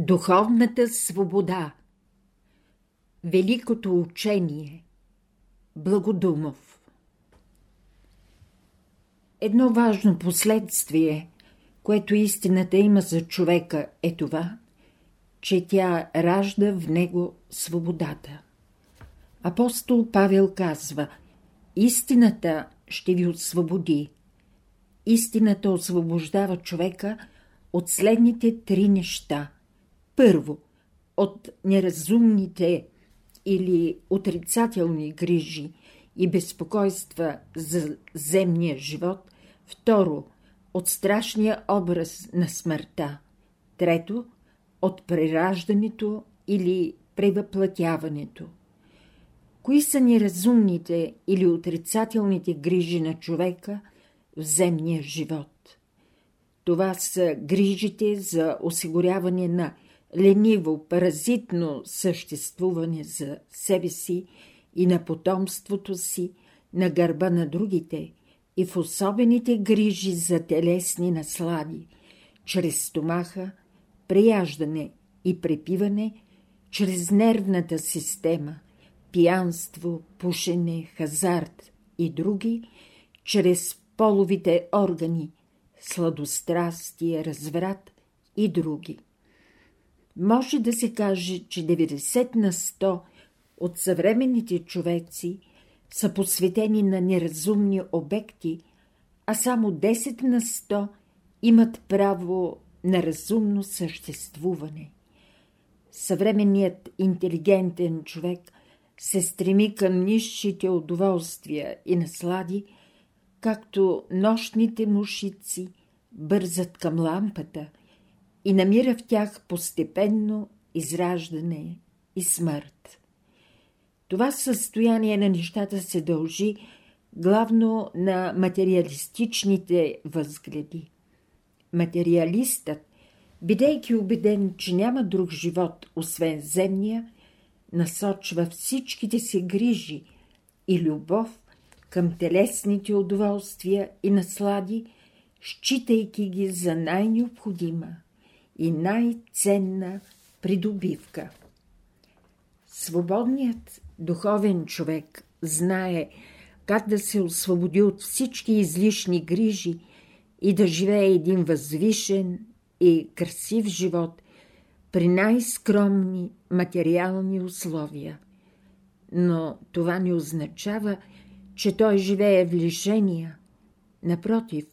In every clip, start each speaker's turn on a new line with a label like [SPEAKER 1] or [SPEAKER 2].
[SPEAKER 1] Духовната свобода Великото учение Благодумов Едно важно последствие, което истината има за човека, е това, че тя ражда в него свободата. Апостол Павел казва Истината ще ви освободи. Истината освобождава човека от следните три неща – първо, от неразумните или отрицателни грижи и безпокойства за земния живот. Второ, от страшния образ на смъртта. Трето, от прераждането или превъплатяването. Кои са неразумните или отрицателните грижи на човека в земния живот? Това са грижите за осигуряване на лениво, паразитно съществуване за себе си и на потомството си, на гърба на другите и в особените грижи за телесни наслади, чрез стомаха, преяждане и препиване, чрез нервната система, пиянство, пушене, хазарт и други, чрез половите органи, сладострастие, разврат и други може да се каже, че 90 на 100 от съвременните човеци са посветени на неразумни обекти, а само 10 на 100 имат право на разумно съществуване. Съвременният интелигентен човек се стреми към нищите удоволствия и наслади, както нощните мушици бързат към лампата – и намира в тях постепенно израждане и смърт. Това състояние на нещата се дължи главно на материалистичните възгледи. Материалистът, бидейки убеден, че няма друг живот, освен земния, насочва всичките си грижи и любов към телесните удоволствия и наслади, считайки ги за най-необходима и най-ценна придобивка. Свободният духовен човек знае как да се освободи от всички излишни грижи и да живее един възвишен и красив живот при най-скромни материални условия. Но това не означава, че той живее в лишения. Напротив,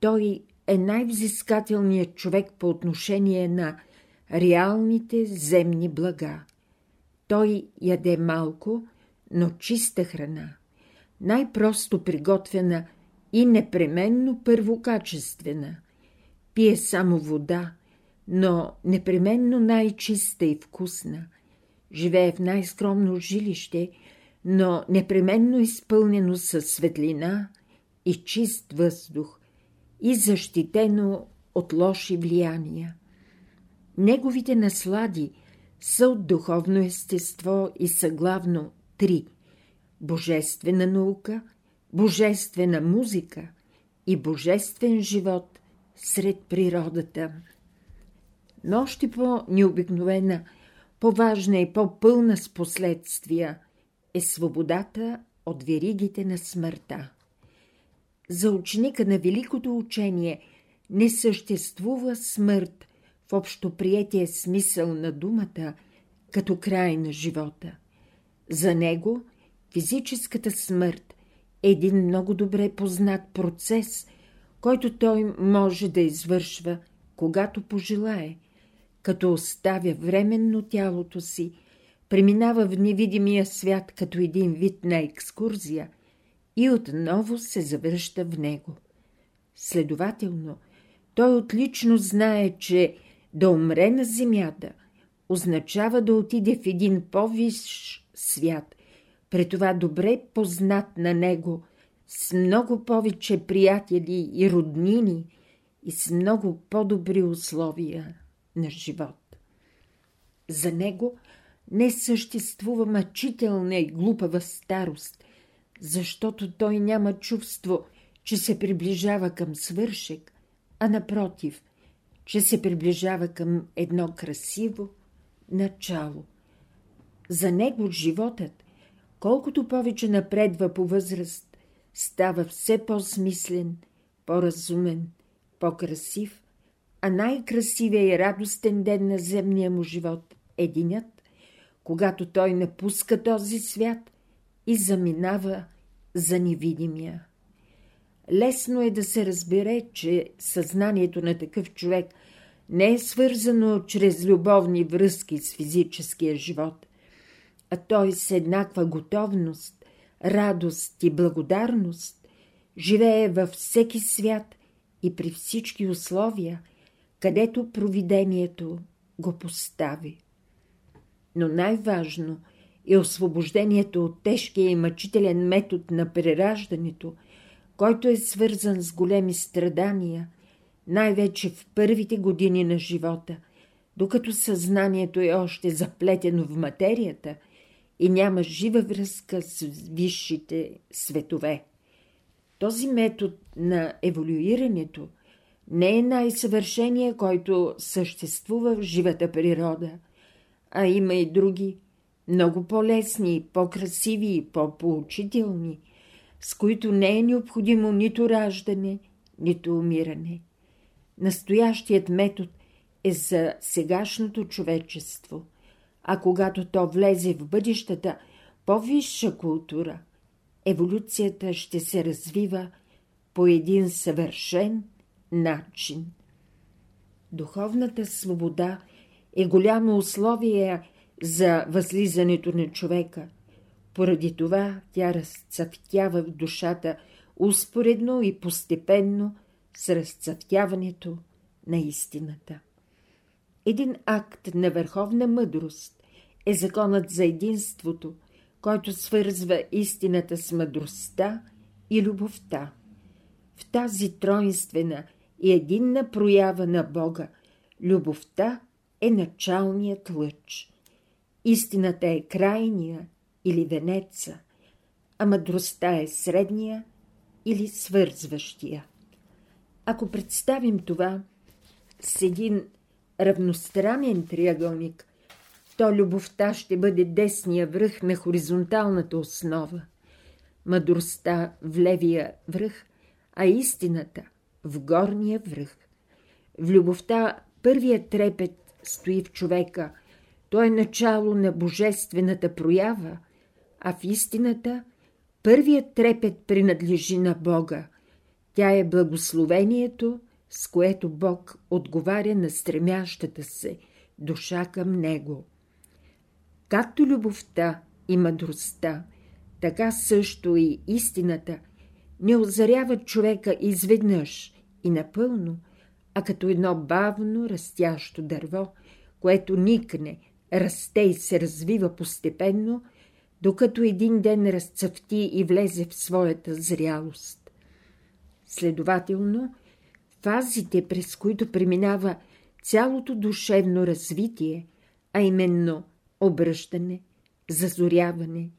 [SPEAKER 1] той е най-взискателният човек по отношение на реалните земни блага. Той яде малко, но чиста храна, най-просто приготвена и непременно първокачествена. Пие само вода, но непременно най-чиста и вкусна. Живее в най-скромно жилище, но непременно изпълнено със светлина и чист въздух, и защитено от лоши влияния. Неговите наслади са от духовно естество и са главно три – божествена наука, божествена музика и божествен живот сред природата. Но още по-необикновена, по-важна и по-пълна с последствия е свободата от веригите на смъртта за ученика на великото учение не съществува смърт в общоприетия смисъл на думата като край на живота. За него физическата смърт е един много добре познат процес, който той може да извършва, когато пожелае, като оставя временно тялото си, преминава в невидимия свят като един вид на екскурзия – и отново се завръща в него. Следователно, той отлично знае, че да умре на земята означава да отиде в един по-висш свят, при това добре познат на него, с много повече приятели и роднини и с много по-добри условия на живот. За него не съществува мъчителна и глупава старост, защото той няма чувство, че се приближава към свършек, а напротив, че се приближава към едно красиво начало. За него животът, колкото повече напредва по възраст, става все по-смислен, по-разумен, по-красив, а най-красивия и радостен ден на земния му живот е денят, когато той напуска този свят и заминава за невидимия. Лесно е да се разбере, че съзнанието на такъв човек не е свързано чрез любовни връзки с физическия живот, а той с еднаква готовност, радост и благодарност живее във всеки свят и при всички условия, където провидението го постави. Но най-важно е освобождението от тежкия и мъчителен метод на прераждането, който е свързан с големи страдания, най-вече в първите години на живота, докато съзнанието е още заплетено в материята и няма жива връзка с висшите светове. Този метод на еволюирането не е най-съвършения, който съществува в живата природа, а има и други, много по-лесни, по-красиви и по-поучителни, с които не е необходимо нито раждане, нито умиране. Настоящият метод е за сегашното човечество, а когато то влезе в бъдещата по-висша култура, еволюцията ще се развива по един съвършен начин. Духовната свобода е голямо условие за възлизането на човека. Поради това тя разцъфтява в душата успоредно и постепенно с разцъфтяването на истината. Един акт на върховна мъдрост е законът за единството, който свързва истината с мъдростта и любовта. В тази тройнствена и единна проява на Бога любовта е началният лъч. Истината е крайния или венеца, а мъдростта е средния или свързващия. Ако представим това с един равностранен триъгълник, то любовта ще бъде десния връх на хоризонталната основа, мъдростта в левия връх, а истината в горния връх. В любовта първият трепет стои в човека. То е начало на божествената проява, а в истината първият трепет принадлежи на Бога. Тя е благословението, с което Бог отговаря на стремящата се душа към Него. Както любовта и мъдростта, така също и истината не озаряват човека изведнъж и напълно – а като едно бавно растящо дърво, което никне, расте и се развива постепенно, докато един ден разцъфти и влезе в своята зрялост. Следователно, фазите, през които преминава цялото душевно развитие, а именно обръщане, зазоряване,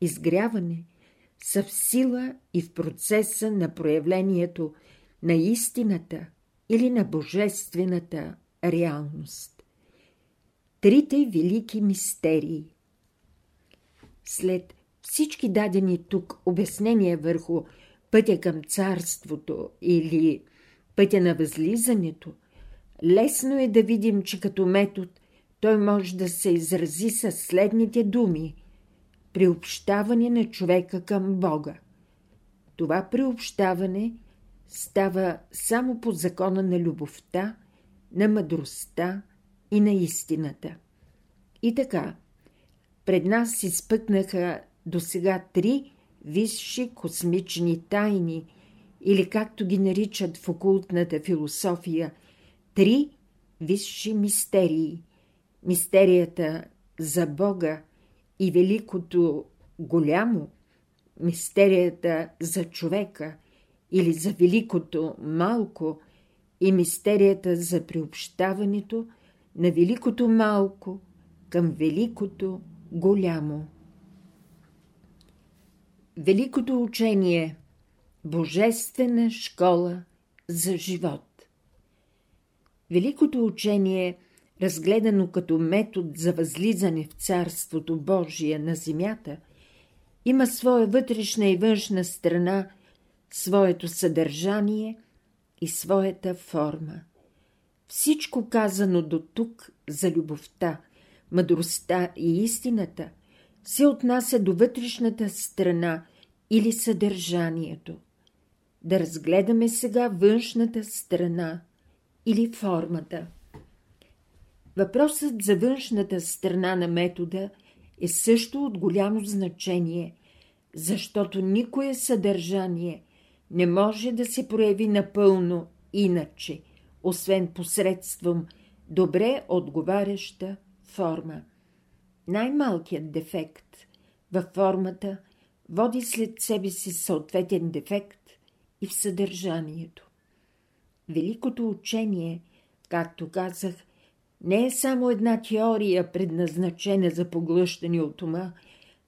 [SPEAKER 1] изгряване, са в сила и в процеса на проявлението на истината – или на божествената реалност. Трите велики мистерии След всички дадени тук обяснения върху пътя към царството или пътя на възлизането, лесно е да видим, че като метод той може да се изрази със следните думи – приобщаване на човека към Бога. Това приобщаване – става само по закона на любовта, на мъдростта и на истината. И така, пред нас изпъкнаха до сега три висши космични тайни, или както ги наричат в окултната философия, три висши мистерии. Мистерията за Бога и великото голямо, мистерията за човека или за великото малко и мистерията за приобщаването на великото малко към великото голямо. Великото учение – Божествена школа за живот. Великото учение, разгледано като метод за възлизане в Царството Божие на земята, има своя вътрешна и външна страна, своето съдържание и своята форма. Всичко казано до тук за любовта, мъдростта и истината се отнася до вътрешната страна или съдържанието. Да разгледаме сега външната страна или формата. Въпросът за външната страна на метода е също от голямо значение, защото никое съдържание не може да се прояви напълно иначе, освен посредством добре отговаряща форма. Най-малкият дефект във формата води след себе си съответен дефект и в съдържанието. Великото учение, както казах, не е само една теория, предназначена за поглъщане от ума,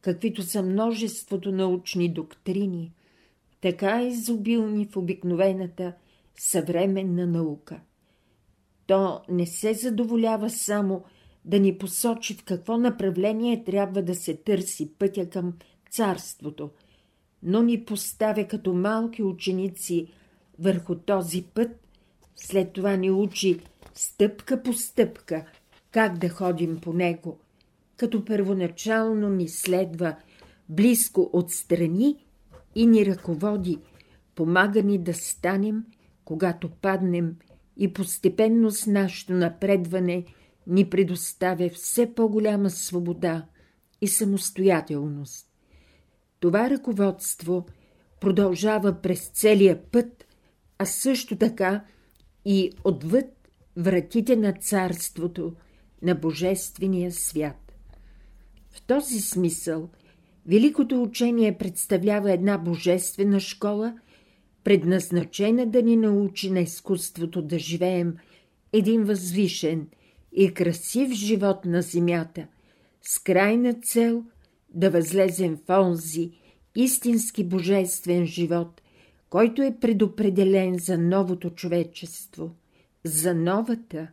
[SPEAKER 1] каквито са множеството научни доктрини, така изобилни в обикновената съвременна наука. То не се задоволява само да ни посочи в какво направление трябва да се търси пътя към царството, но ни поставя като малки ученици върху този път, след това ни учи стъпка по стъпка как да ходим по него, като първоначално ни следва близко отстрани и ни ръководи, помага ни да станем, когато паднем и постепенно с нашето напредване ни предоставя все по-голяма свобода и самостоятелност. Това ръководство продължава през целия път, а също така и отвъд вратите на царството на Божествения свят. В този смисъл Великото учение представлява една божествена школа, предназначена да ни научи на изкуството да живеем един възвишен и красив живот на земята, с крайна цел да възлезем в онзи истински божествен живот, който е предопределен за новото човечество, за новата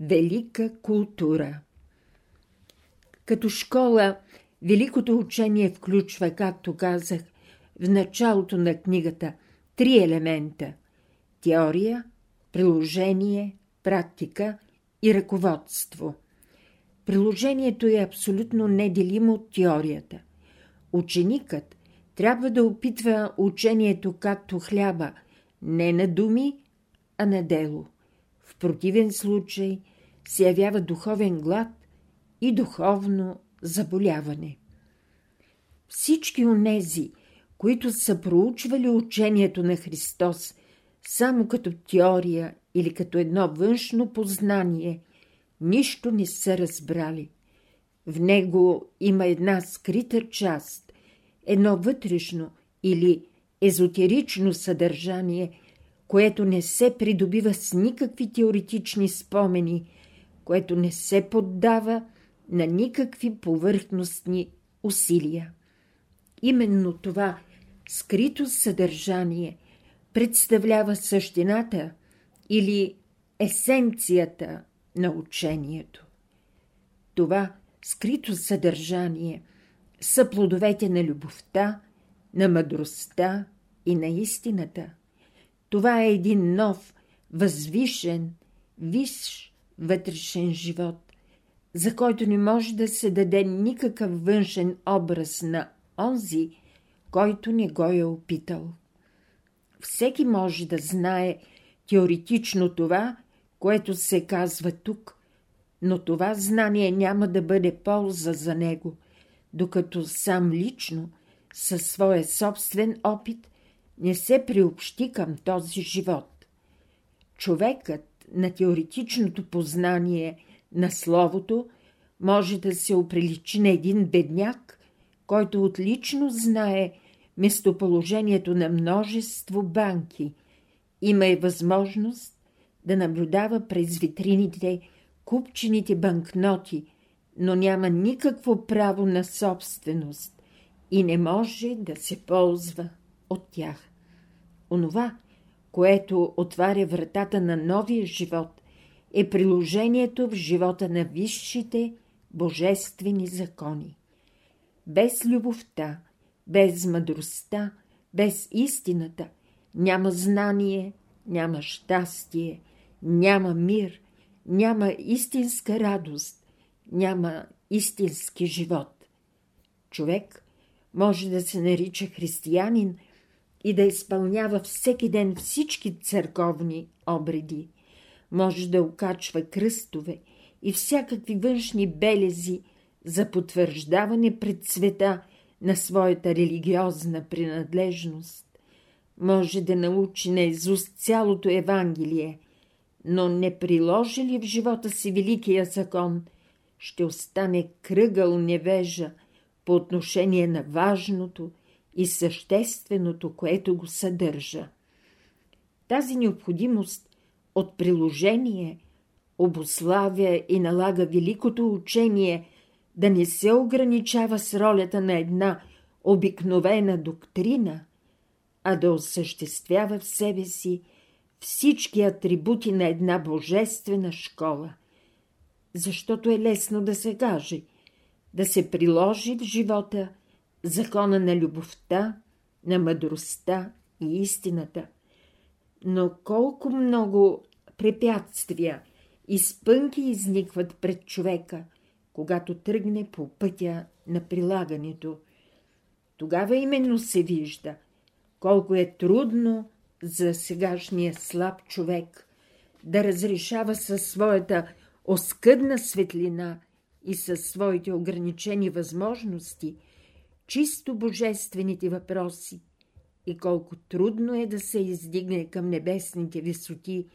[SPEAKER 1] велика култура. Като школа, великото учение включва, както казах в началото на книгата, три елемента – теория, приложение, практика и ръководство. Приложението е абсолютно неделимо от теорията. Ученикът трябва да опитва учението както хляба, не на думи, а на дело. В противен случай се явява духовен глад и духовно заболяване. Всички онези, които са проучвали учението на Христос само като теория или като едно външно познание, нищо не са разбрали. В него има една скрита част, едно вътрешно или езотерично съдържание, което не се придобива с никакви теоретични спомени, което не се поддава на никакви повърхностни усилия. Именно това скрито съдържание представлява същината или есенцията на учението. Това скрито съдържание са плодовете на любовта, на мъдростта и на истината. Това е един нов, възвишен, висш вътрешен живот, за който не може да се даде никакъв външен образ на онзи, който не го е опитал. Всеки може да знае теоретично това, което се казва тук, но това знание няма да бъде полза за него, докато сам лично, със своя собствен опит, не се приобщи към този живот. Човекът на теоретичното познание на Словото може да се оприличи на един бедняк, който отлично знае местоположението на множество банки, има и възможност да наблюдава през витрините купчените банкноти, но няма никакво право на собственост и не може да се ползва от тях. Онова, което отваря вратата на новия живот, е приложението в живота на висшите божествени закони. Без любовта, без мъдростта, без истината няма знание, няма щастие, няма мир, няма истинска радост, няма истински живот. Човек може да се нарича християнин и да изпълнява всеки ден всички църковни обреди. Може да окачва кръстове и всякакви външни белези за потвърждаване пред света на своята религиозна принадлежност. Може да научи на цялото Евангелие, но не приложи ли в живота си великия закон, ще остане кръгъл невежа по отношение на важното и същественото, което го съдържа. Тази необходимост от приложение обославя и налага великото учение да не се ограничава с ролята на една обикновена доктрина, а да осъществява в себе си всички атрибути на една божествена школа. Защото е лесно да се каже, да се приложи в живота закона на любовта, на мъдростта и истината. Но колко много препятствия и спънки изникват пред човека, когато тръгне по пътя на прилагането. Тогава именно се вижда колко е трудно за сегашния слаб човек да разрешава със своята оскъдна светлина и със своите ограничени възможности чисто божествените въпроси и колко трудно е да се издигне към небесните висоти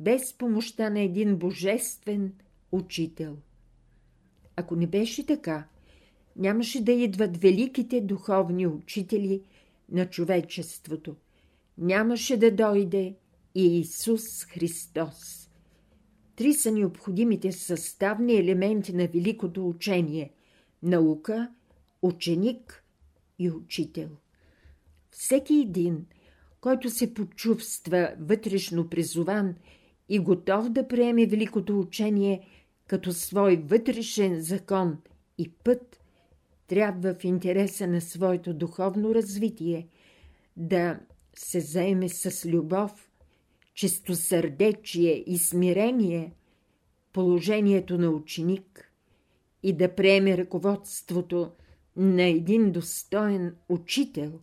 [SPEAKER 1] без помощта на един божествен учител. Ако не беше така, нямаше да идват великите духовни учители на човечеството. Нямаше да дойде и Исус Христос. Три са необходимите съставни елементи на великото учение – наука, ученик и учител. Всеки един, който се почувства вътрешно призован и готов да приеме великото учение като свой вътрешен закон и път, трябва в интереса на своето духовно развитие да се заеме с любов, чистосърдечие и смирение положението на ученик и да приеме ръководството на един достоен учител,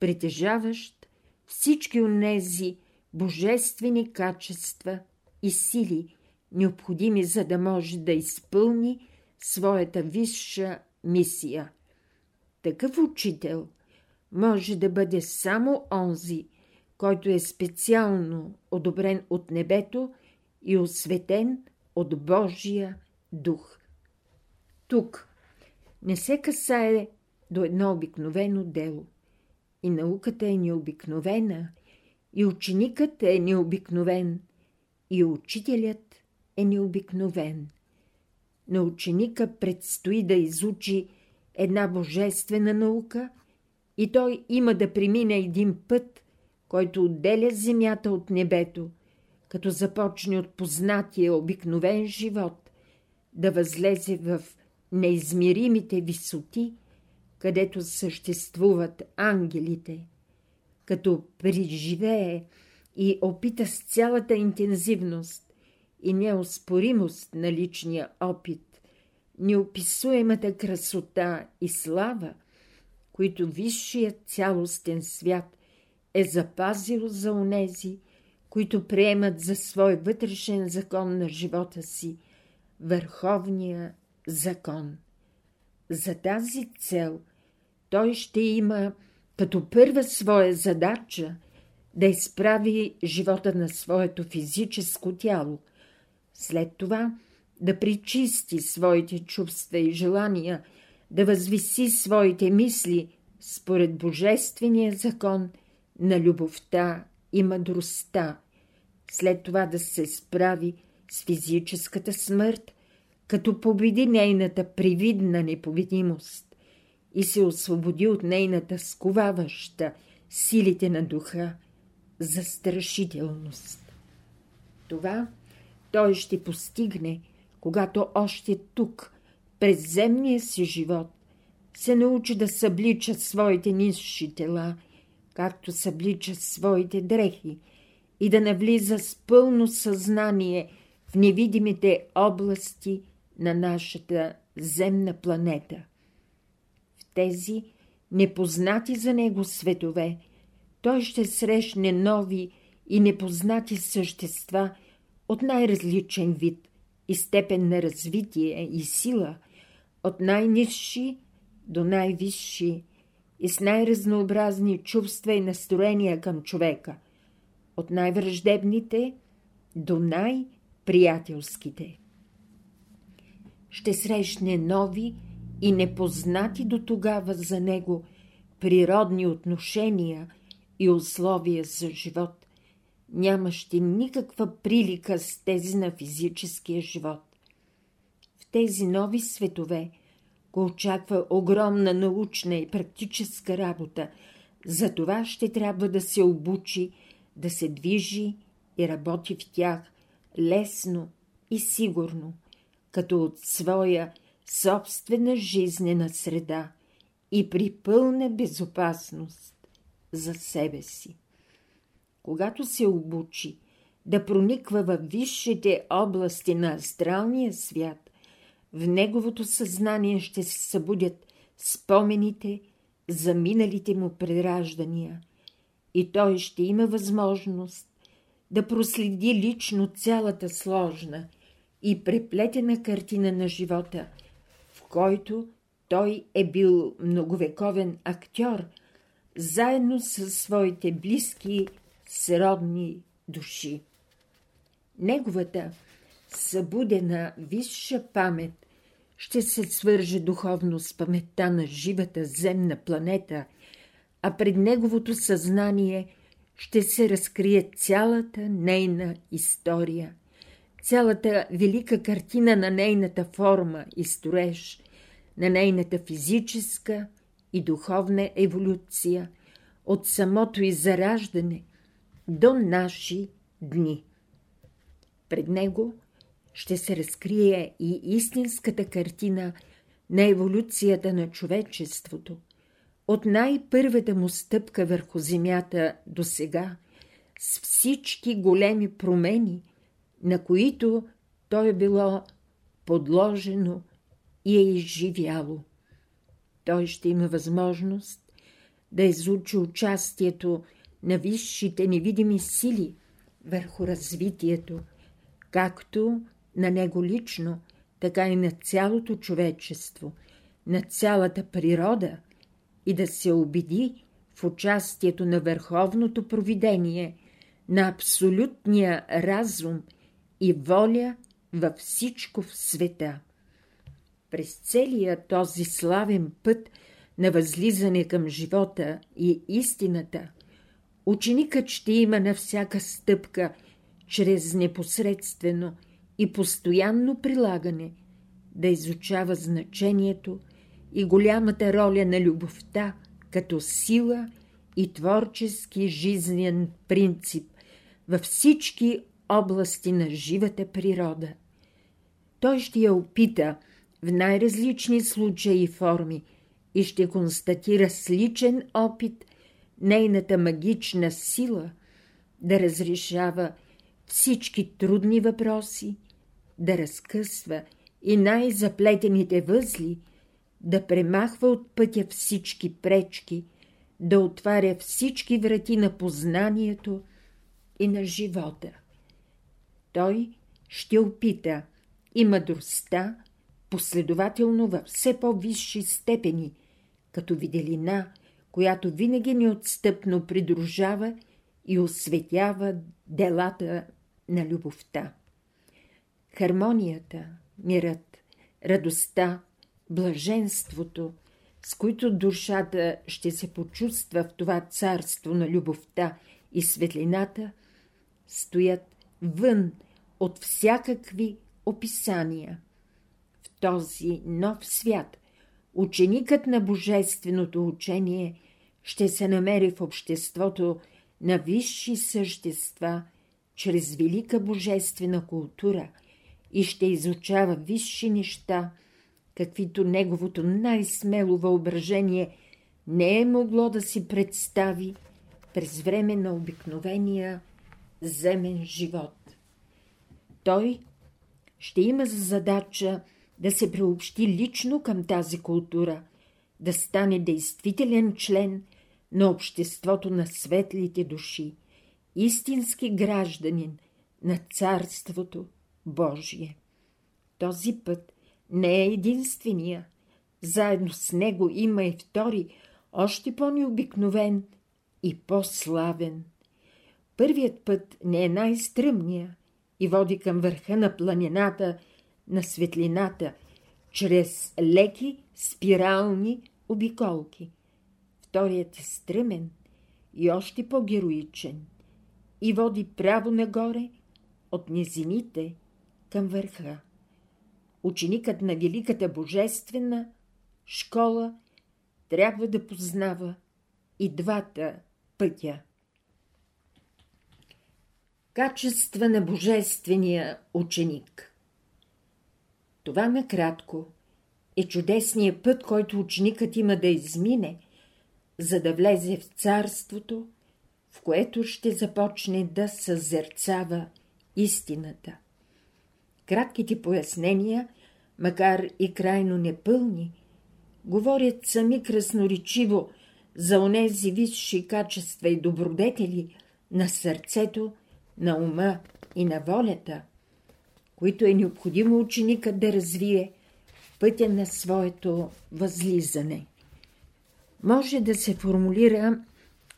[SPEAKER 1] притежаващ всички онези божествени качества и сили, необходими за да може да изпълни своята висша мисия. Такъв учител може да бъде само онзи, който е специално одобрен от небето и осветен от Божия дух. Тук не се касае до едно обикновено дело. И науката е необикновена, и ученикът е необикновен, и учителят е необикновен. На ученика предстои да изучи една божествена наука и той има да премине един път, който отделя земята от небето, като започне от познатия обикновен живот, да възлезе в неизмеримите висоти, където съществуват ангелите, като преживее и опита с цялата интензивност и неоспоримост на личния опит, неописуемата красота и слава, които висшият цялостен свят е запазил за онези, които приемат за свой вътрешен закон на живота си върховния закон. За тази цел той ще има като първа своя задача да изправи живота на своето физическо тяло, след това да причисти своите чувства и желания, да възвиси своите мисли според божествения закон на любовта и мъдростта, след това да се справи с физическата смърт като победи нейната привидна непобедимост и се освободи от нейната сковаваща силите на духа застрашителност. Това той ще постигне, когато още тук, през земния си живот, се научи да съблича своите нисши тела, както съблича своите дрехи, и да навлиза с пълно съзнание в невидимите области на нашата земна планета. В тези непознати за него светове той ще срещне нови и непознати същества от най-различен вид и степен на развитие и сила, от най-низши до най-висши и с най-разнообразни чувства и настроения към човека, от най-враждебните до най-приятелските. Ще срещне нови и непознати до тогава за него природни отношения и условия за живот, нямащи никаква прилика с тези на физическия живот. В тези нови светове го очаква огромна научна и практическа работа, за това ще трябва да се обучи, да се движи и работи в тях лесно и сигурно, като от своя собствена жизнена среда и при пълна безопасност за себе си. Когато се обучи да прониква в висшите области на астралния свят, в неговото съзнание ще се събудят спомените за миналите му прераждания. И той ще има възможност да проследи лично цялата сложна и преплетена картина на живота – който той е бил многовековен актьор, заедно с своите близки сродни души. Неговата събудена висша памет ще се свърже духовно с паметта на живата земна планета, а пред неговото съзнание ще се разкрие цялата нейна история, цялата велика картина на нейната форма и строеж, на нейната физическа и духовна еволюция от самото и до наши дни. Пред него ще се разкрие и истинската картина на еволюцията на човечеството, от най-първата му стъпка върху земята до сега, с всички големи промени, на които то е било подложено – и е изживяло. Той ще има възможност да изучи участието на висшите невидими сили върху развитието, както на него лично, така и на цялото човечество, на цялата природа и да се убеди в участието на върховното провидение, на абсолютния разум и воля във всичко в света. През целия този славен път на възлизане към живота и истината, ученикът ще има на всяка стъпка, чрез непосредствено и постоянно прилагане, да изучава значението и голямата роля на любовта като сила и творчески жизнен принцип във всички области на живата природа. Той ще я опита – в най-различни случаи и форми и ще констатира с личен опит нейната магична сила да разрешава всички трудни въпроси, да разкъсва и най-заплетените възли, да премахва от пътя всички пречки, да отваря всички врати на познанието и на живота. Той ще опита и мъдростта, последователно във все по-висши степени, като виделина, която винаги неотстъпно придружава и осветява делата на любовта. Хармонията, мирът, радостта, блаженството, с които душата ще се почувства в това царство на любовта и светлината, стоят вън от всякакви описания – този нов свят, ученикът на Божественото учение ще се намери в обществото на висши същества чрез велика божествена култура и ще изучава висши неща, каквито неговото най-смело въображение не е могло да си представи през време на обикновения земен живот. Той ще има за задача да се приобщи лично към тази култура, да стане действителен член на обществото на светлите души, истински гражданин на Царството Божие. Този път не е единствения. Заедно с него има и втори, още по-необикновен и по-славен. Първият път не е най-стръмния и води към върха на планината, на светлината, чрез леки спирални обиколки. Вторият е стръмен и още по-героичен и води право нагоре от низините към върха. Ученикът на Великата Божествена школа трябва да познава и двата пътя. Качества на Божествения ученик Това накратко е чудесният път, който ученикът има да измине, за да влезе в царството, в което ще започне да съзерцава истината. Кратките пояснения, макар и крайно непълни, говорят сами красноречиво за онези висши качества и добродетели на сърцето, на ума и на волята, които е необходимо ученикът да развие пътя на своето възлизане. Може да се формулира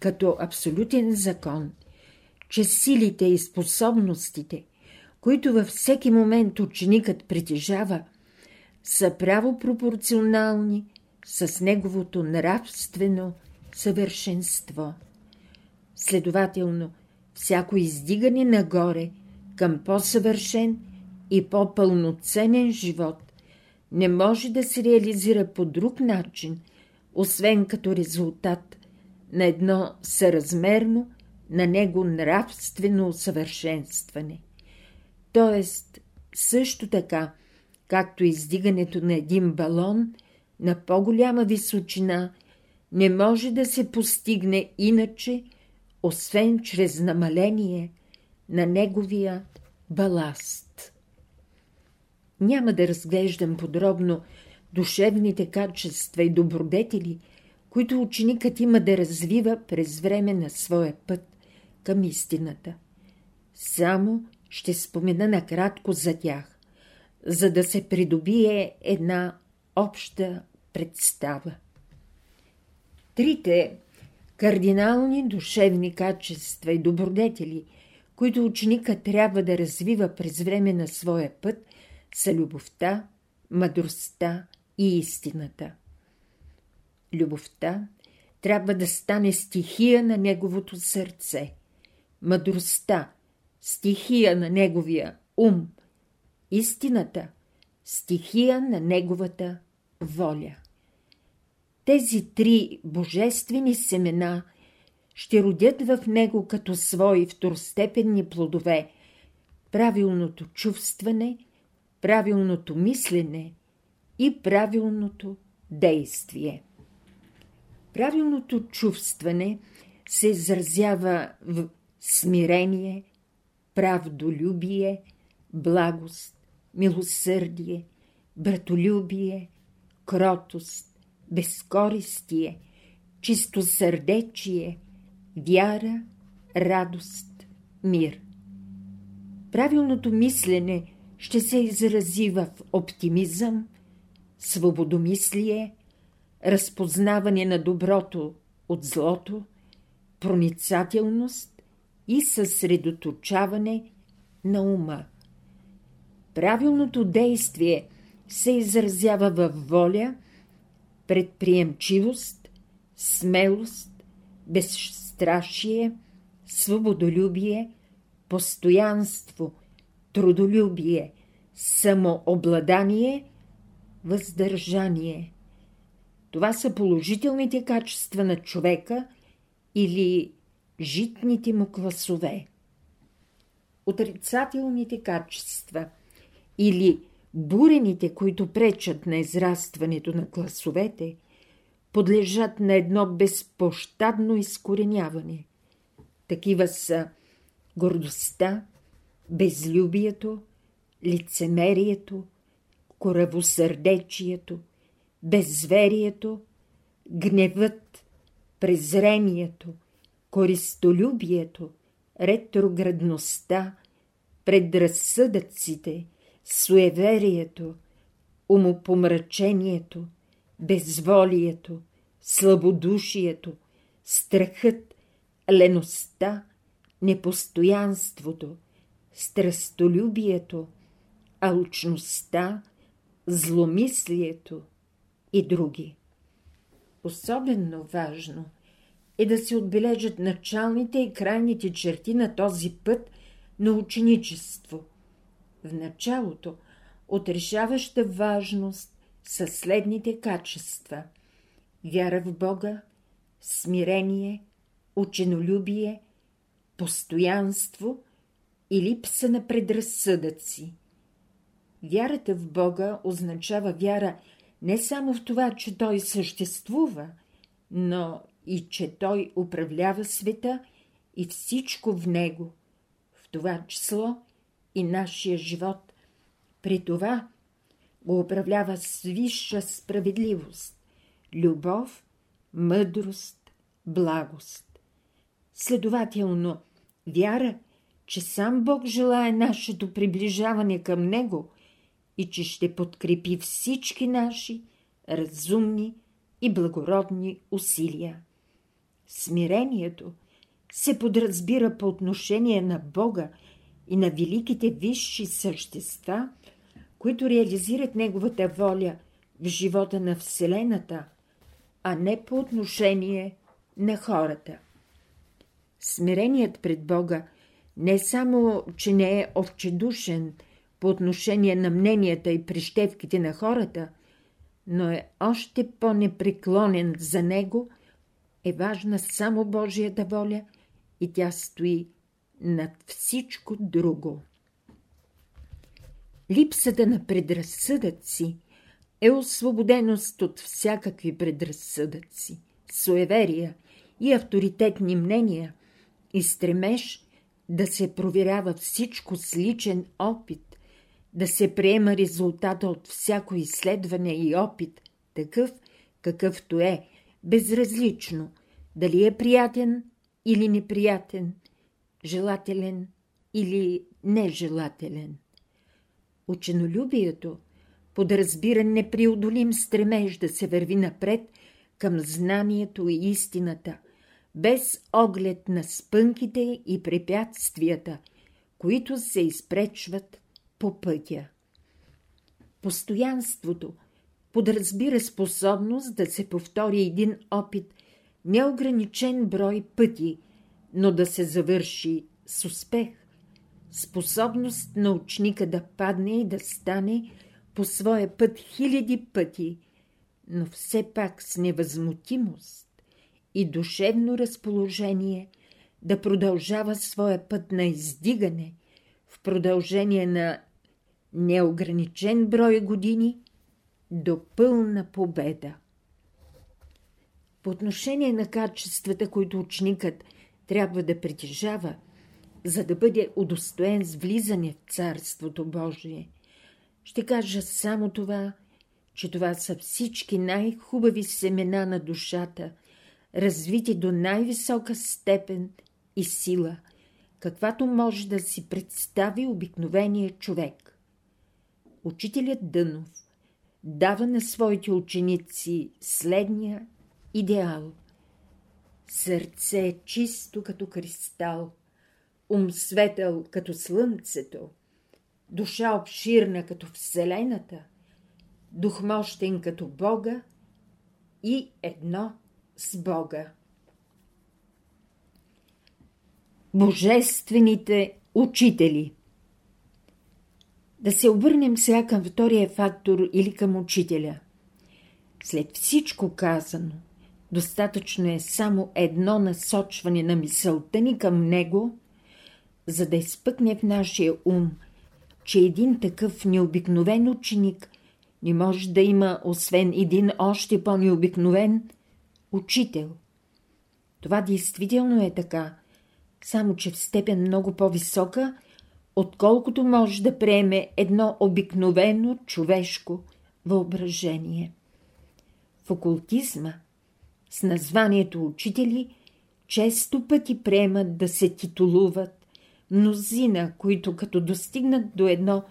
[SPEAKER 1] като абсолютен закон, че силите и способностите, които във всеки момент ученикът притежава, са право пропорционални с неговото нравствено съвършенство. Следователно, всяко издигане нагоре към по-съвършен и по-пълноценен живот не може да се реализира по друг начин, освен като резултат на едно съразмерно на него нравствено усъвършенстване. Тоест, също така, както издигането на един балон на по-голяма височина не може да се постигне иначе, освен чрез намаление на неговия баласт. Няма да разглеждам подробно душевните качества и добродетели, които ученикът има да развива през време на своя път към истината. Само ще спомена накратко за тях, за да се придобие една обща представа. Трите кардинални душевни качества и добродетели, които ученика трябва да развива през време на своя път, са любовта, мъдростта и истината. Любовта трябва да стане стихия на неговото сърце, мъдростта – стихия на неговия ум, истината – стихия на неговата воля. Тези три божествени семена ще родят в него като свои второстепенни плодове правилното чувстване, правилното мислене и правилното действие. Правилното чувстване се изразява в смирение, правдолюбие, благост, милосърдие, братолюбие, кротост, безкористие, чистосърдечие, вяра, радост, мир. Правилното мислене ще се изрази в оптимизъм, свободомислие, разпознаване на доброто от злото, проницателност и съсредоточаване на ума. Правилното действие се изразява във воля, предприемчивост, смелост, безстрашие, свободолюбие, постоянство, трудолюбие, самообладание, въздържание. Това са положителните качества на човека или житните му класове. отрицателните качества или бурените, които пречат на израстването на класовете, подлежат на едно безпощадно изкореняване. Такива са гордостта, безлюбието, лицемерието, коравосърдечието, безверието, гневът, презрението, користолюбието, ретроградността, предразсъдъците, суеверието, умопомрачението, безволието, слабодушието, страхът, леността, непостоянството, страстолюбието, алчността, зломислието и други. Особено важно е да се отбележат началните и крайните черти на този път на ученичество. В началото от решаваща важност са следните качества – вяра в Бога, смирение, ученолюбие, постоянство и липса на предразсъдъци. Вярата в Бога означава вяра не само в това, че Той съществува, но и че Той управлява света и всичко в него, в това число и нашия живот. При това го управлява с висша справедливост, любов, мъдрост, благост. Следователно, вяра, че сам Бог желая нашето приближаване към Него и че ще подкрепи всички наши разумни и благородни усилия. Смирението се подразбира по отношение на Бога и на великите висши същества, които реализират Неговата воля в живота на Вселената, а не по отношение на хората. Смиреният пред Бога не само, че не е овчедушен по отношение на мненията и прищевките на хората, но е още по-непреклонен за него, е важна само Божията воля и тя стои над всичко друго. Липсата на предразсъдъци е освободеност от всякакви предразсъдъци, суеверия и авторитетни мнения и стремеж да се проверява всичко с личен опит, да се приема резултата от всяко изследване и опит, такъв какъвто е, безразлично, дали е приятен или неприятен, желателен или нежелателен. Ученолюбието подразбира непреодолим стремеж да се върви напред към знанието и истината, без оглед на спънките и препятствията, които се изпречват по пътя. Постоянството подразбира способност да се повтори един опит неограничен брой пъти, но да се завърши с успех, способност на ученика да падне и да стане по своя път хиляди пъти, но все пак с невъзмутимост и душевно разположение да продължава своя път на издигане в продължение на неограничен брой години до пълна победа. По отношение на качествата, които ученикът трябва да притежава, за да бъде удостоен с влизане в Царството Божие, ще кажа само това, че това са всички най-хубави семена на душата, развити до най-висока степен и сила, каквато може да си представи обикновения човек. Учителят Дънов дава на своите ученици следния идеал. Сърце е чисто като кристал, ум светъл като слънцето, душа обширна като Вселената, дух мощен като Бога и едно с Бога. Божествените учители Да се обърнем сега към втория фактор или към учителя. След всичко казано, Достатъчно е само едно насочване на мисълта ни към него, за да изпъкне в нашия ум, че един такъв необикновен ученик не може да има освен един още по-необикновен учител. Това действително е така, само че в степен много по-висока, отколкото може да приеме едно обикновено човешко въображение. В окултизма, с названието учители, често пъти приемат да се титулуват мнозина, които като достигнат до едно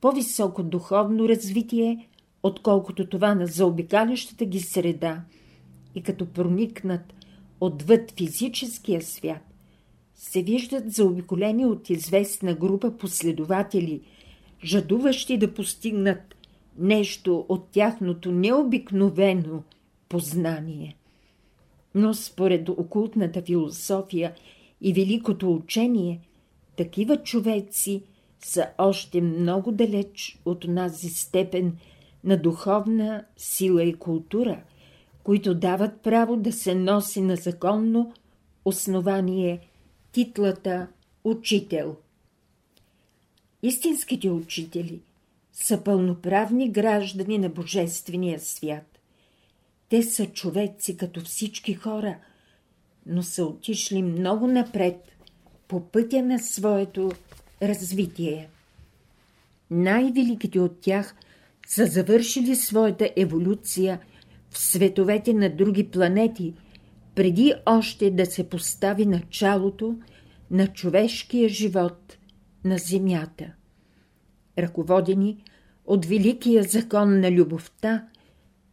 [SPEAKER 1] по-високо духовно развитие, отколкото това на заобикалящата ги среда и като проникнат отвъд физическия свят, се виждат заобиколени от известна група последователи, жадуващи да постигнат нещо от тяхното необикновено познание. Но според окултната философия и великото учение, такива човеци са още много далеч от нази степен на духовна сила и култура, които дават право да се носи на законно основание титлата учител. Истинските учители са пълноправни граждани на Божествения свят. Те са човеци като всички хора, но са отишли много напред по пътя на своето развитие. Най-великите от тях са завършили своята еволюция в световете на други планети, преди още да се постави началото на човешкия живот на Земята. Ръководени от великия закон на любовта,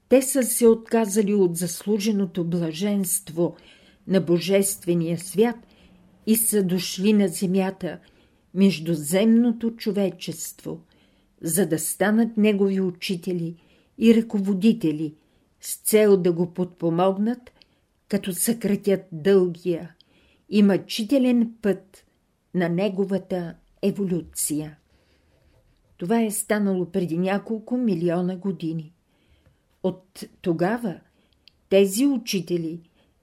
[SPEAKER 1] те са се отказали от заслуженото блаженство на Божествения свят и са дошли на земята между земното човечество, за да станат негови учители и ръководители с цел да го подпомогнат, като съкратят дългия и мъчителен път на неговата еволюция. Това е станало преди няколко милиона години. От тогава тези учители,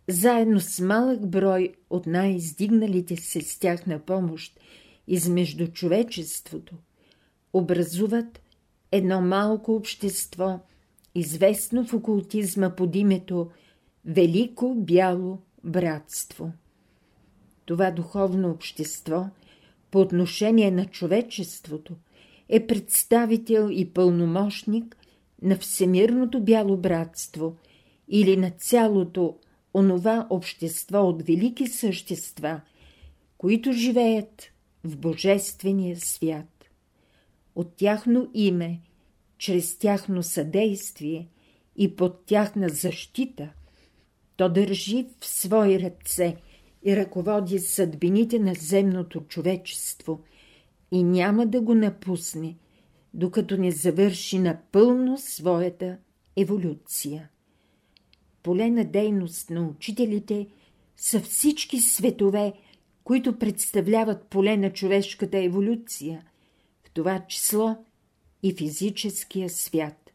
[SPEAKER 1] заедно с малък брой от най-издигналите се с тях на помощ измежду човечеството, образуват едно малко общество, известно в окултизма под името Велико бяло братство. Това духовно общество, по отношение на човечеството, е представител и пълномощник на Всемирното бяло братство или на цялото онова общество от велики същества, които живеят в Божествения свят. От тяхно име, чрез тяхно съдействие и под тяхна защита, то държи в свои ръце и ръководи съдбините на земното човечество и няма да го напусне, докато не завърши напълно своята еволюция. Поле на дейност на учителите са всички светове, които представляват поле на човешката еволюция, в това число и физическия свят.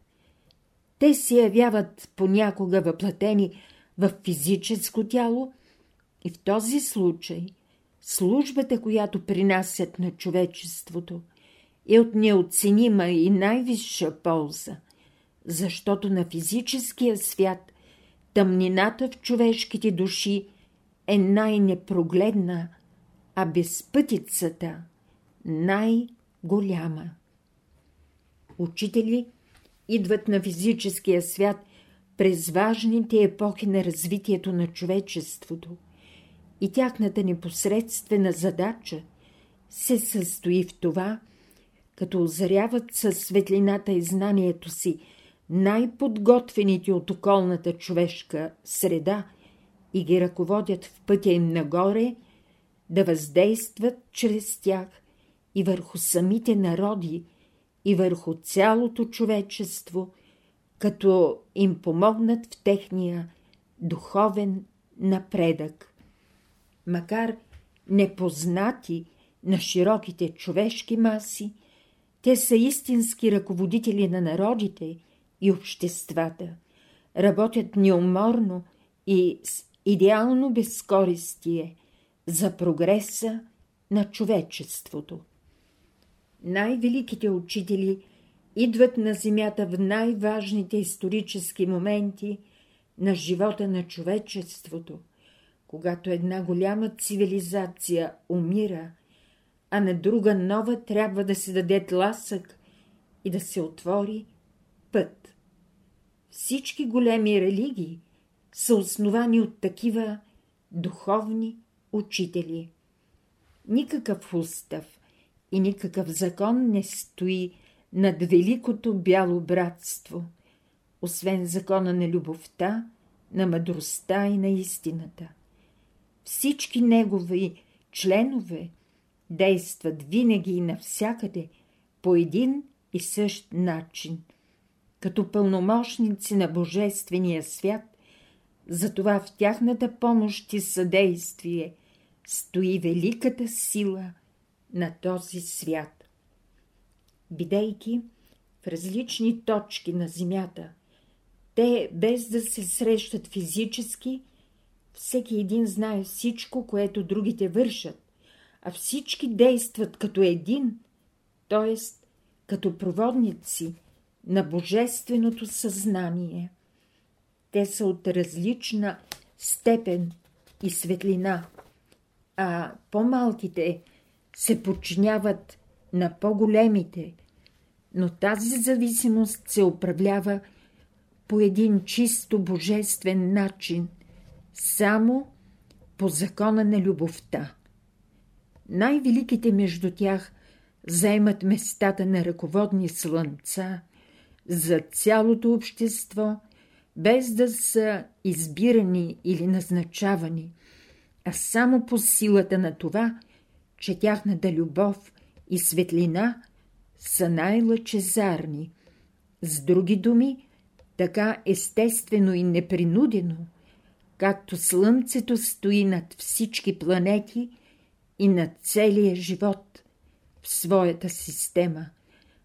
[SPEAKER 1] Те се явяват понякога въплатени в физическо тяло и в този случай службата, която принасят на човечеството, е от неоценима и най-висша полза, защото на физическия свят тъмнината в човешките души е най-непрогледна, а безпътицата най-голяма. Учители идват на физическия свят през важните епохи на развитието на човечеството и тяхната непосредствена задача се състои в това, като озаряват със светлината и знанието си най-подготвените от околната човешка среда и ги ръководят в пътя им нагоре, да въздействат чрез тях и върху самите народи, и върху цялото човечество, като им помогнат в техния духовен напредък. Макар непознати на широките човешки маси, те са истински ръководители на народите и обществата, работят неуморно и с идеално безкористие за прогреса на човечеството. Най-великите учители идват на Земята в най-важните исторически моменти на живота на човечеството, когато една голяма цивилизация умира, а на друга нова трябва да се даде тласък и да се отвори път. Всички големи религии са основани от такива духовни учители. Никакъв устав и никакъв закон не стои над великото бяло братство, освен закона на любовта, на мъдростта и на истината. Всички негови членове действат винаги и навсякъде по един и същ начин, като пълномощници на Божествения свят, затова в тяхната помощ и съдействие стои великата сила на този свят. Бидейки в различни точки на Земята, те, без да се срещат физически, всеки един знае всичко, което другите вършат, а всички действат като един, т.е. като проводници на Божественото съзнание. Те са от различна степен и светлина, а по-малките се подчиняват на по-големите, но тази зависимост се управлява по един чисто божествен начин, само по закона на любовта. Най-великите между тях заемат местата на ръководни слънца за цялото общество, без да са избирани или назначавани, а само по силата на това, че тяхната любов и светлина са най-лъчезарни. С други думи, така естествено и непринудено, както Слънцето стои над всички планети и над целия живот в своята система,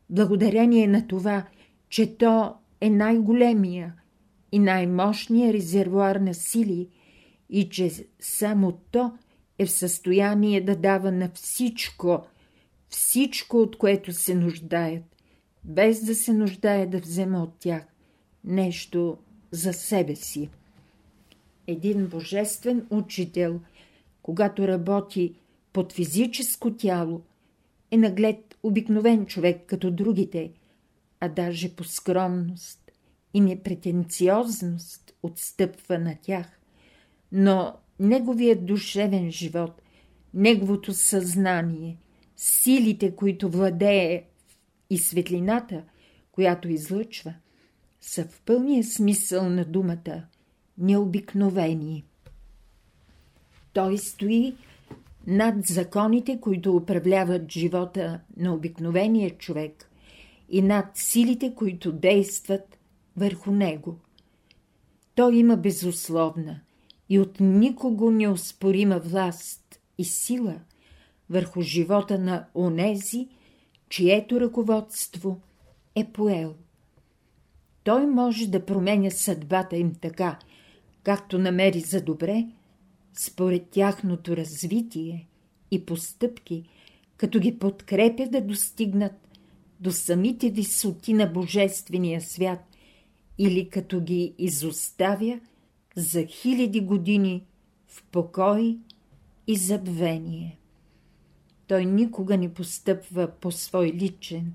[SPEAKER 1] благодарение на това, че то е най-големия и най-мощния резервуар на сили и че само то е в състояние да дава на всичко, всичко, от което се нуждаят, без да се нуждае да взема от тях нещо за себе си. Един божествен учител, когато работи под физическо тяло, е наглед обикновен човек като другите, а даже по скромност и непретенциозност отстъпва на тях. Но неговият душевен живот, неговото съзнание, силите, които владее и светлината, която излъчва – са в пълния смисъл на думата необикновени. Той стои над законите, които управляват живота на обикновения човек и над силите, които действат върху него. Той има безусловна и от никого неоспорима власт и сила върху живота на онези, чието ръководство е поел. Той може да променя съдбата им така, както намери за добре, според тяхното развитие и постъпки, като ги подкрепя да достигнат до самите висоти на Божествения свят или като ги изоставя за хиляди години в покой и забвение. Той никога не постъпва по свой личен,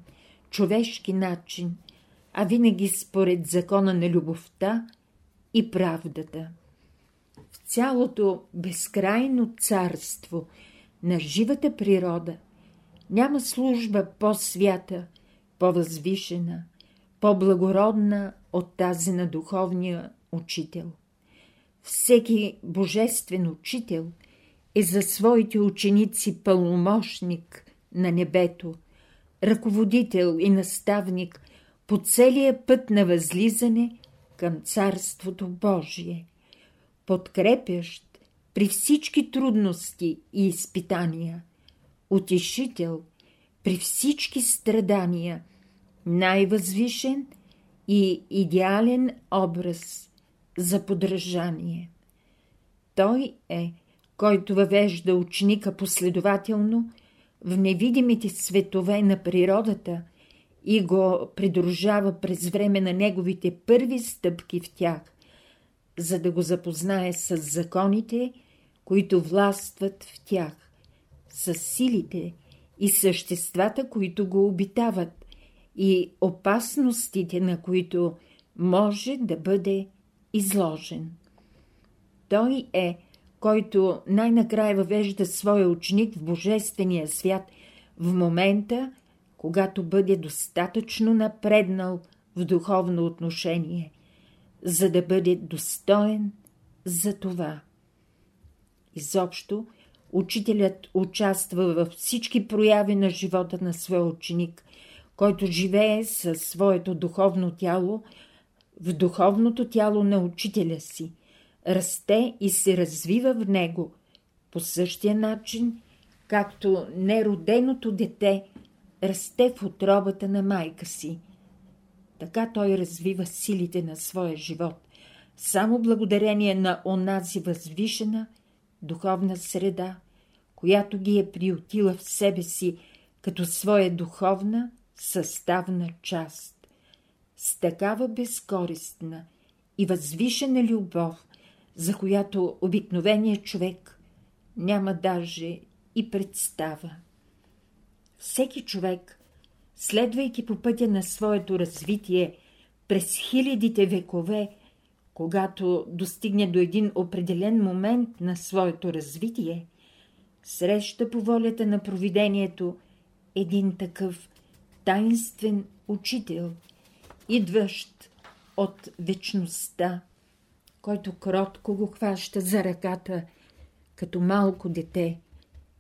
[SPEAKER 1] човешки начин – а винаги според закона на любовта и правдата. В цялото безкрайно царство на живата природа няма служба по-свята, по-възвишена, по-благородна от тази на духовния учител. Всеки божествен учител е за своите ученици пълномощник на небето, ръководител и наставник по целия път на възлизане към Царството Божие, подкрепящ при всички трудности и изпитания, утешител при всички страдания, най-възвишен и идеален образ за подражание. Той е който въвежда ученика последователно в невидимите светове на природата и го придружава през време на неговите първи стъпки в тях, за да го запознае с законите, които властват в тях, с силите и съществата, които го обитават, и опасностите, на които може да бъде изложен. Той е, който най-накрая въвежда своя ученик в Божествения свят в момента, когато бъде достатъчно напреднал в духовно отношение, за да бъде достоен за това. Изобщо, учителят участва във всички прояви на живота на своя ученик, който живее със своето духовно тяло в духовното тяло на учителя си, расте и се развива в него по същия начин, както нероденото дете расте в отробата на майка си. Така той развива силите на своя живот, само благодарение на онази възвишена духовна среда, която ги е приютила в себе си като своя духовна съставна част. С такава безкористна и възвишена любов, за която обикновеният човек няма даже и представа. Всеки човек, следвайки по пътя на своето развитие през хилядите векове, когато достигне до един определен момент на своето развитие, среща по волята на провидението един такъв таинствен учител, идващ от вечността, който кротко го хваща за ръката, като малко дете,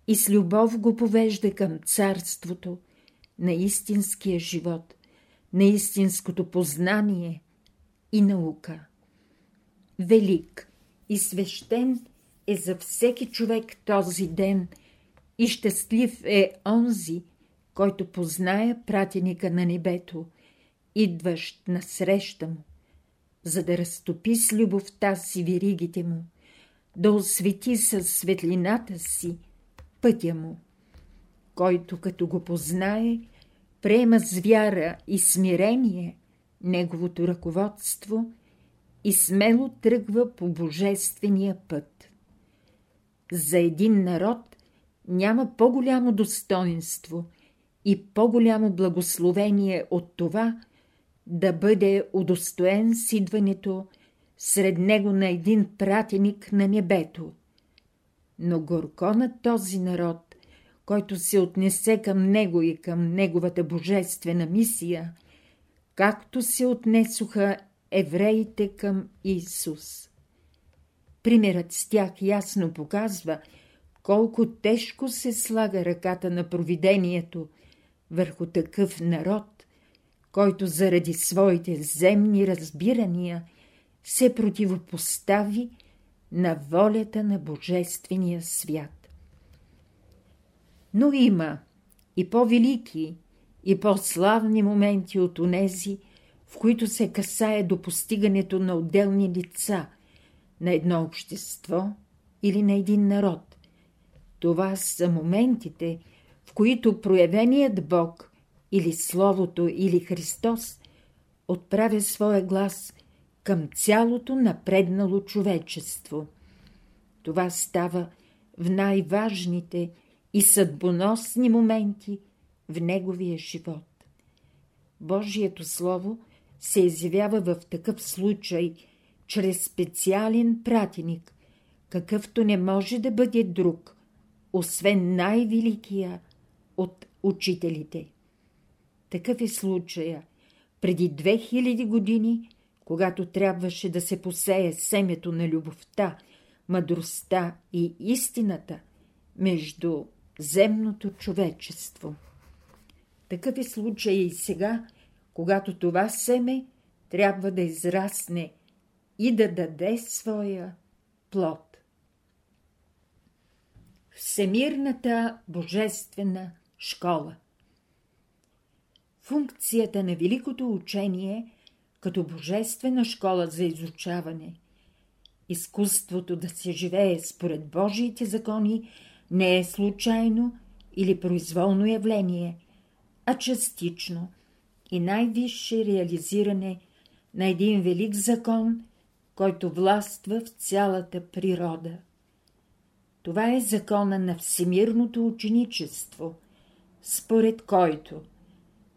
[SPEAKER 1] и с любов го повежда към царството на истинския живот, на истинското познание и наука. Велик и свещен е за всеки човек този ден и щастлив е онзи, който познае пратеника на небето, идващ насреща му, за да разтопи с любовта си виригите му, да освети със светлината си пътя му, който като го познае, приема с вяра и смирение неговото ръководство и смело тръгва по божествения път. За един народ няма по-голямо достоинство и по-голямо благословение от това да бъде удостоен с идването сред него на един пратеник на небето. Но горко на този народ, който се отнесе към него и към неговата божествена мисия, както се отнесоха евреите към Исус. Примерът с тях ясно показва, колко тежко се слага ръката на провидението върху такъв народ, който заради своите земни разбирания се противопостави на волята на Божествения свят. Но има и по-велики, и по-славни моменти от онези, в които се касае до постигането на отделни лица, на едно общество или на един народ. Това са моментите, в които проявеният Бог или Словото или Христос отправя своя глас към цялото напреднало човечество. Това става в най-важните и съдбоносни моменти в неговия живот. Божието Слово се изявява в такъв случай чрез специален пратеник, какъвто не може да бъде друг, освен най-великия от учителите. Такъв е случая преди 2000 години, когато трябваше да се посее семето на любовта, мъдростта и истината между земното човечество. Такъв е случай и сега, когато това семе трябва да израсне и да даде своя плод. Всемирната божествена школа Функцията на великото учение като божествена школа за изучаване Изкуството да се живее според Божиите закони не е случайно или произволно явление, а частично и най-висше реализиране на един велик закон, който властва в цялата природа. Това е закона на всемирното ученичество, според който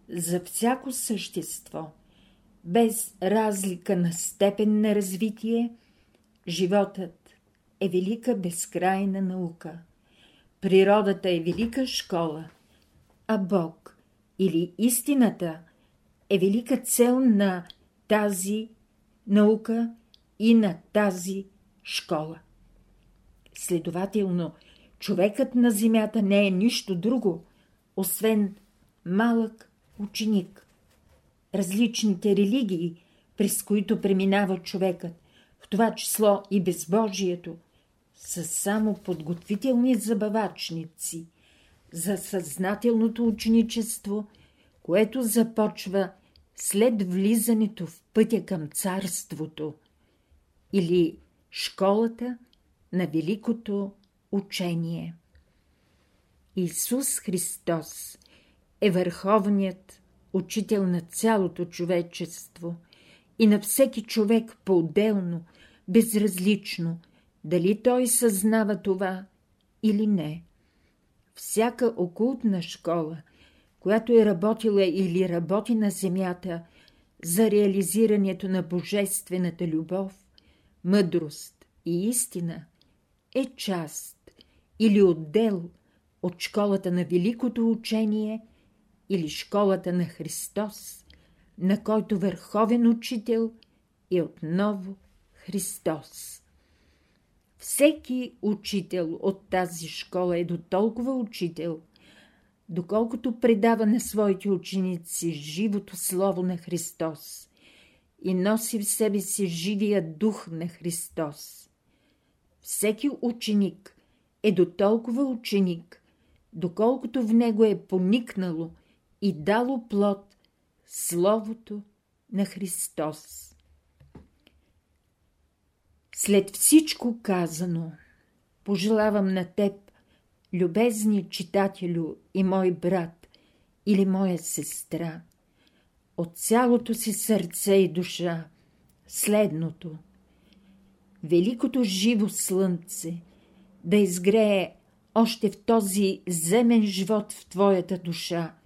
[SPEAKER 1] за всяко същество, без разлика на степен на развитие, животът е велика безкрайна наука. Природата е велика школа, а Бог или истината е велика цел на тази наука и на тази школа. Следователно, човекът на земята не е нищо друго, освен малък ученик. Различните религии, през които преминава човекът, в това число и безбожието, са само подготвителни забавачници за съзнателното ученичество, което започва след влизането в пътя към царството или школата на великото учение. Исус Христос е върховният учител на цялото човечество и на всеки човек по-отделно, безразлично, дали той съзнава това или не. Всяка окултна школа, която е работила или работи на земята за реализирането на божествената любов, мъдрост и истина, е част или отдел от школата на великото учение или школата на Христос, на който върховен учител е отново Христос. Всеки учител от тази школа е до толкова учител, доколкото предава на своите ученици живото слово на Христос и носи в себе си живия дух на Христос. Всеки ученик е до толкова ученик, доколкото в него е поникнало и дало плод Словото на Христос. След всичко казано, пожелавам на теб, любезни читателю и мой брат или моя сестра, от цялото си сърце и душа, следното. Великото живо слънце да изгрее още в този земен живот в твоята душа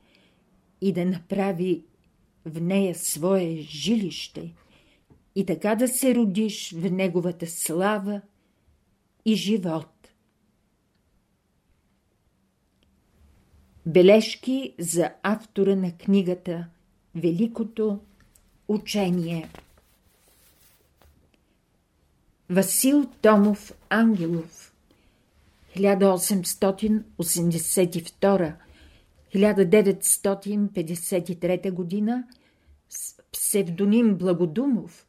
[SPEAKER 1] и да направи в нея свое жилище и така да се родиш в неговата слава и живот. Бележки за автора на книгата Великото учение Васил Томов Ангелов 1882-1953 г. с псевдоним Благодумов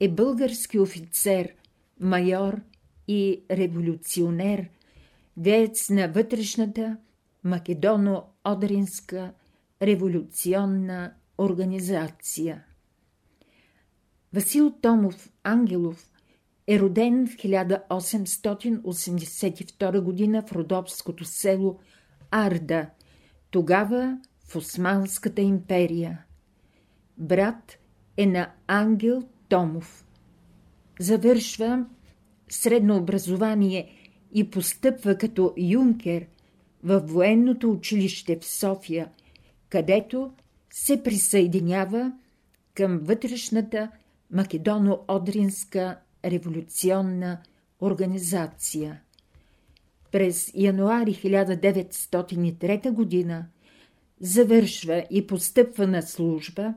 [SPEAKER 1] е български офицер, майор и революционер, деец на вътрешната Македоно-Одринска революционна организация. Васил Томов Ангелов е роден в 1882 г. в родопското село Арда, тогава в Османската империя. Брат е на Ангел Томов. Завършва средно образование и постъпва като юнкер в военното училище в София, където се присъединява към вътрешната Македоно-Одринска революционна организация. През януари 1903 г. завършва и постъпва на служба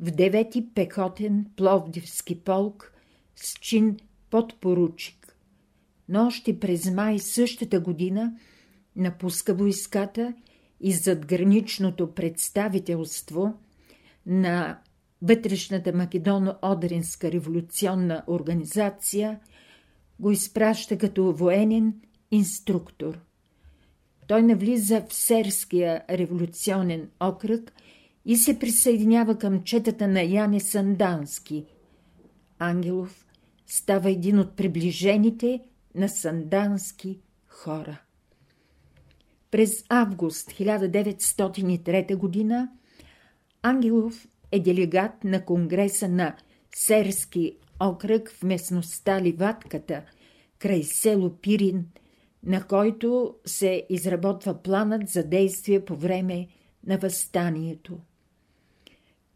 [SPEAKER 1] в 9-ти пехотен Пловдивски полк с чин подпоручик. Но още през май същата година напуска войската и задграничното представителство на вътрешната Македоно-Одринска революционна организация го изпраща като военен инструктор. Той навлиза в Серския революционен окръг и се присъединява към четата на Яне Сандански. Ангелов става един от приближените на сандански хора. През август 1903 г. Ангелов е делегат на Конгреса на Серски окръг в местността Ливатката, край село Пирин, на който се изработва планът за действие по време на възстанието.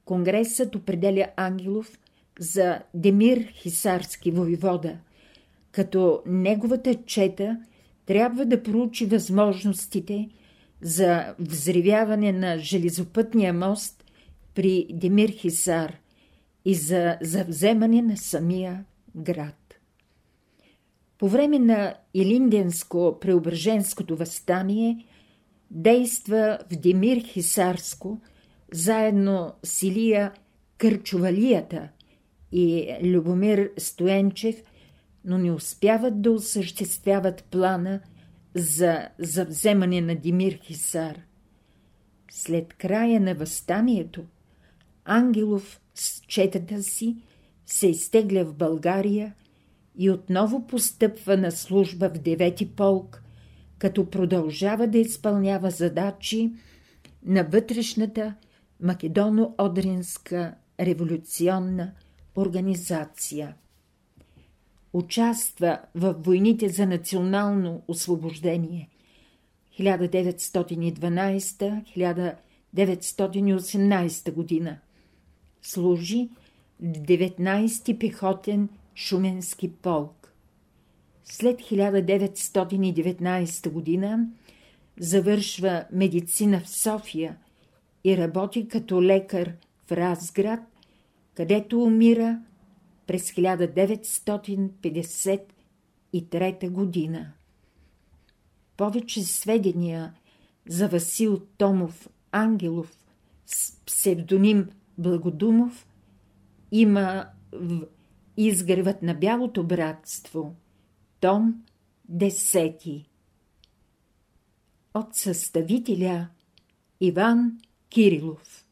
[SPEAKER 1] Конгресът определя Ангелов за Демир Хисарски воевода, като неговата чета трябва да проучи възможностите за взривяване на железопътния мост при Демир Хисар и за завземане на самия град. По време на Илинденско-преображенското възстание действа в Демир Хисарско заедно с Илия Кърчувалията и Любомир Стоенчев, но не успяват да осъществяват плана за завземане на Димир Хисар. След края на възстанието, Ангелов с четата си се изтегля в България и отново постъпва на служба в девети полк, като продължава да изпълнява задачи на вътрешната Македоно-Одринска революционна организация. Участва в войните за национално освобождение 1912-1918 година. Служи в 19-ти пехотен Шуменски полк. След 1919 година завършва медицина в София и работи като лекар в Разград, където умира през 1953 година. Повече сведения за Васил Томов Ангелов с псевдоним Благодумов има в Изгревът на Бялото братство, том 10 от съставителя Иван Кирилов